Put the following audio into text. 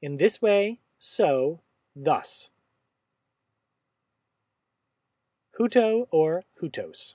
In this way, so, thus. Huto or Hutos.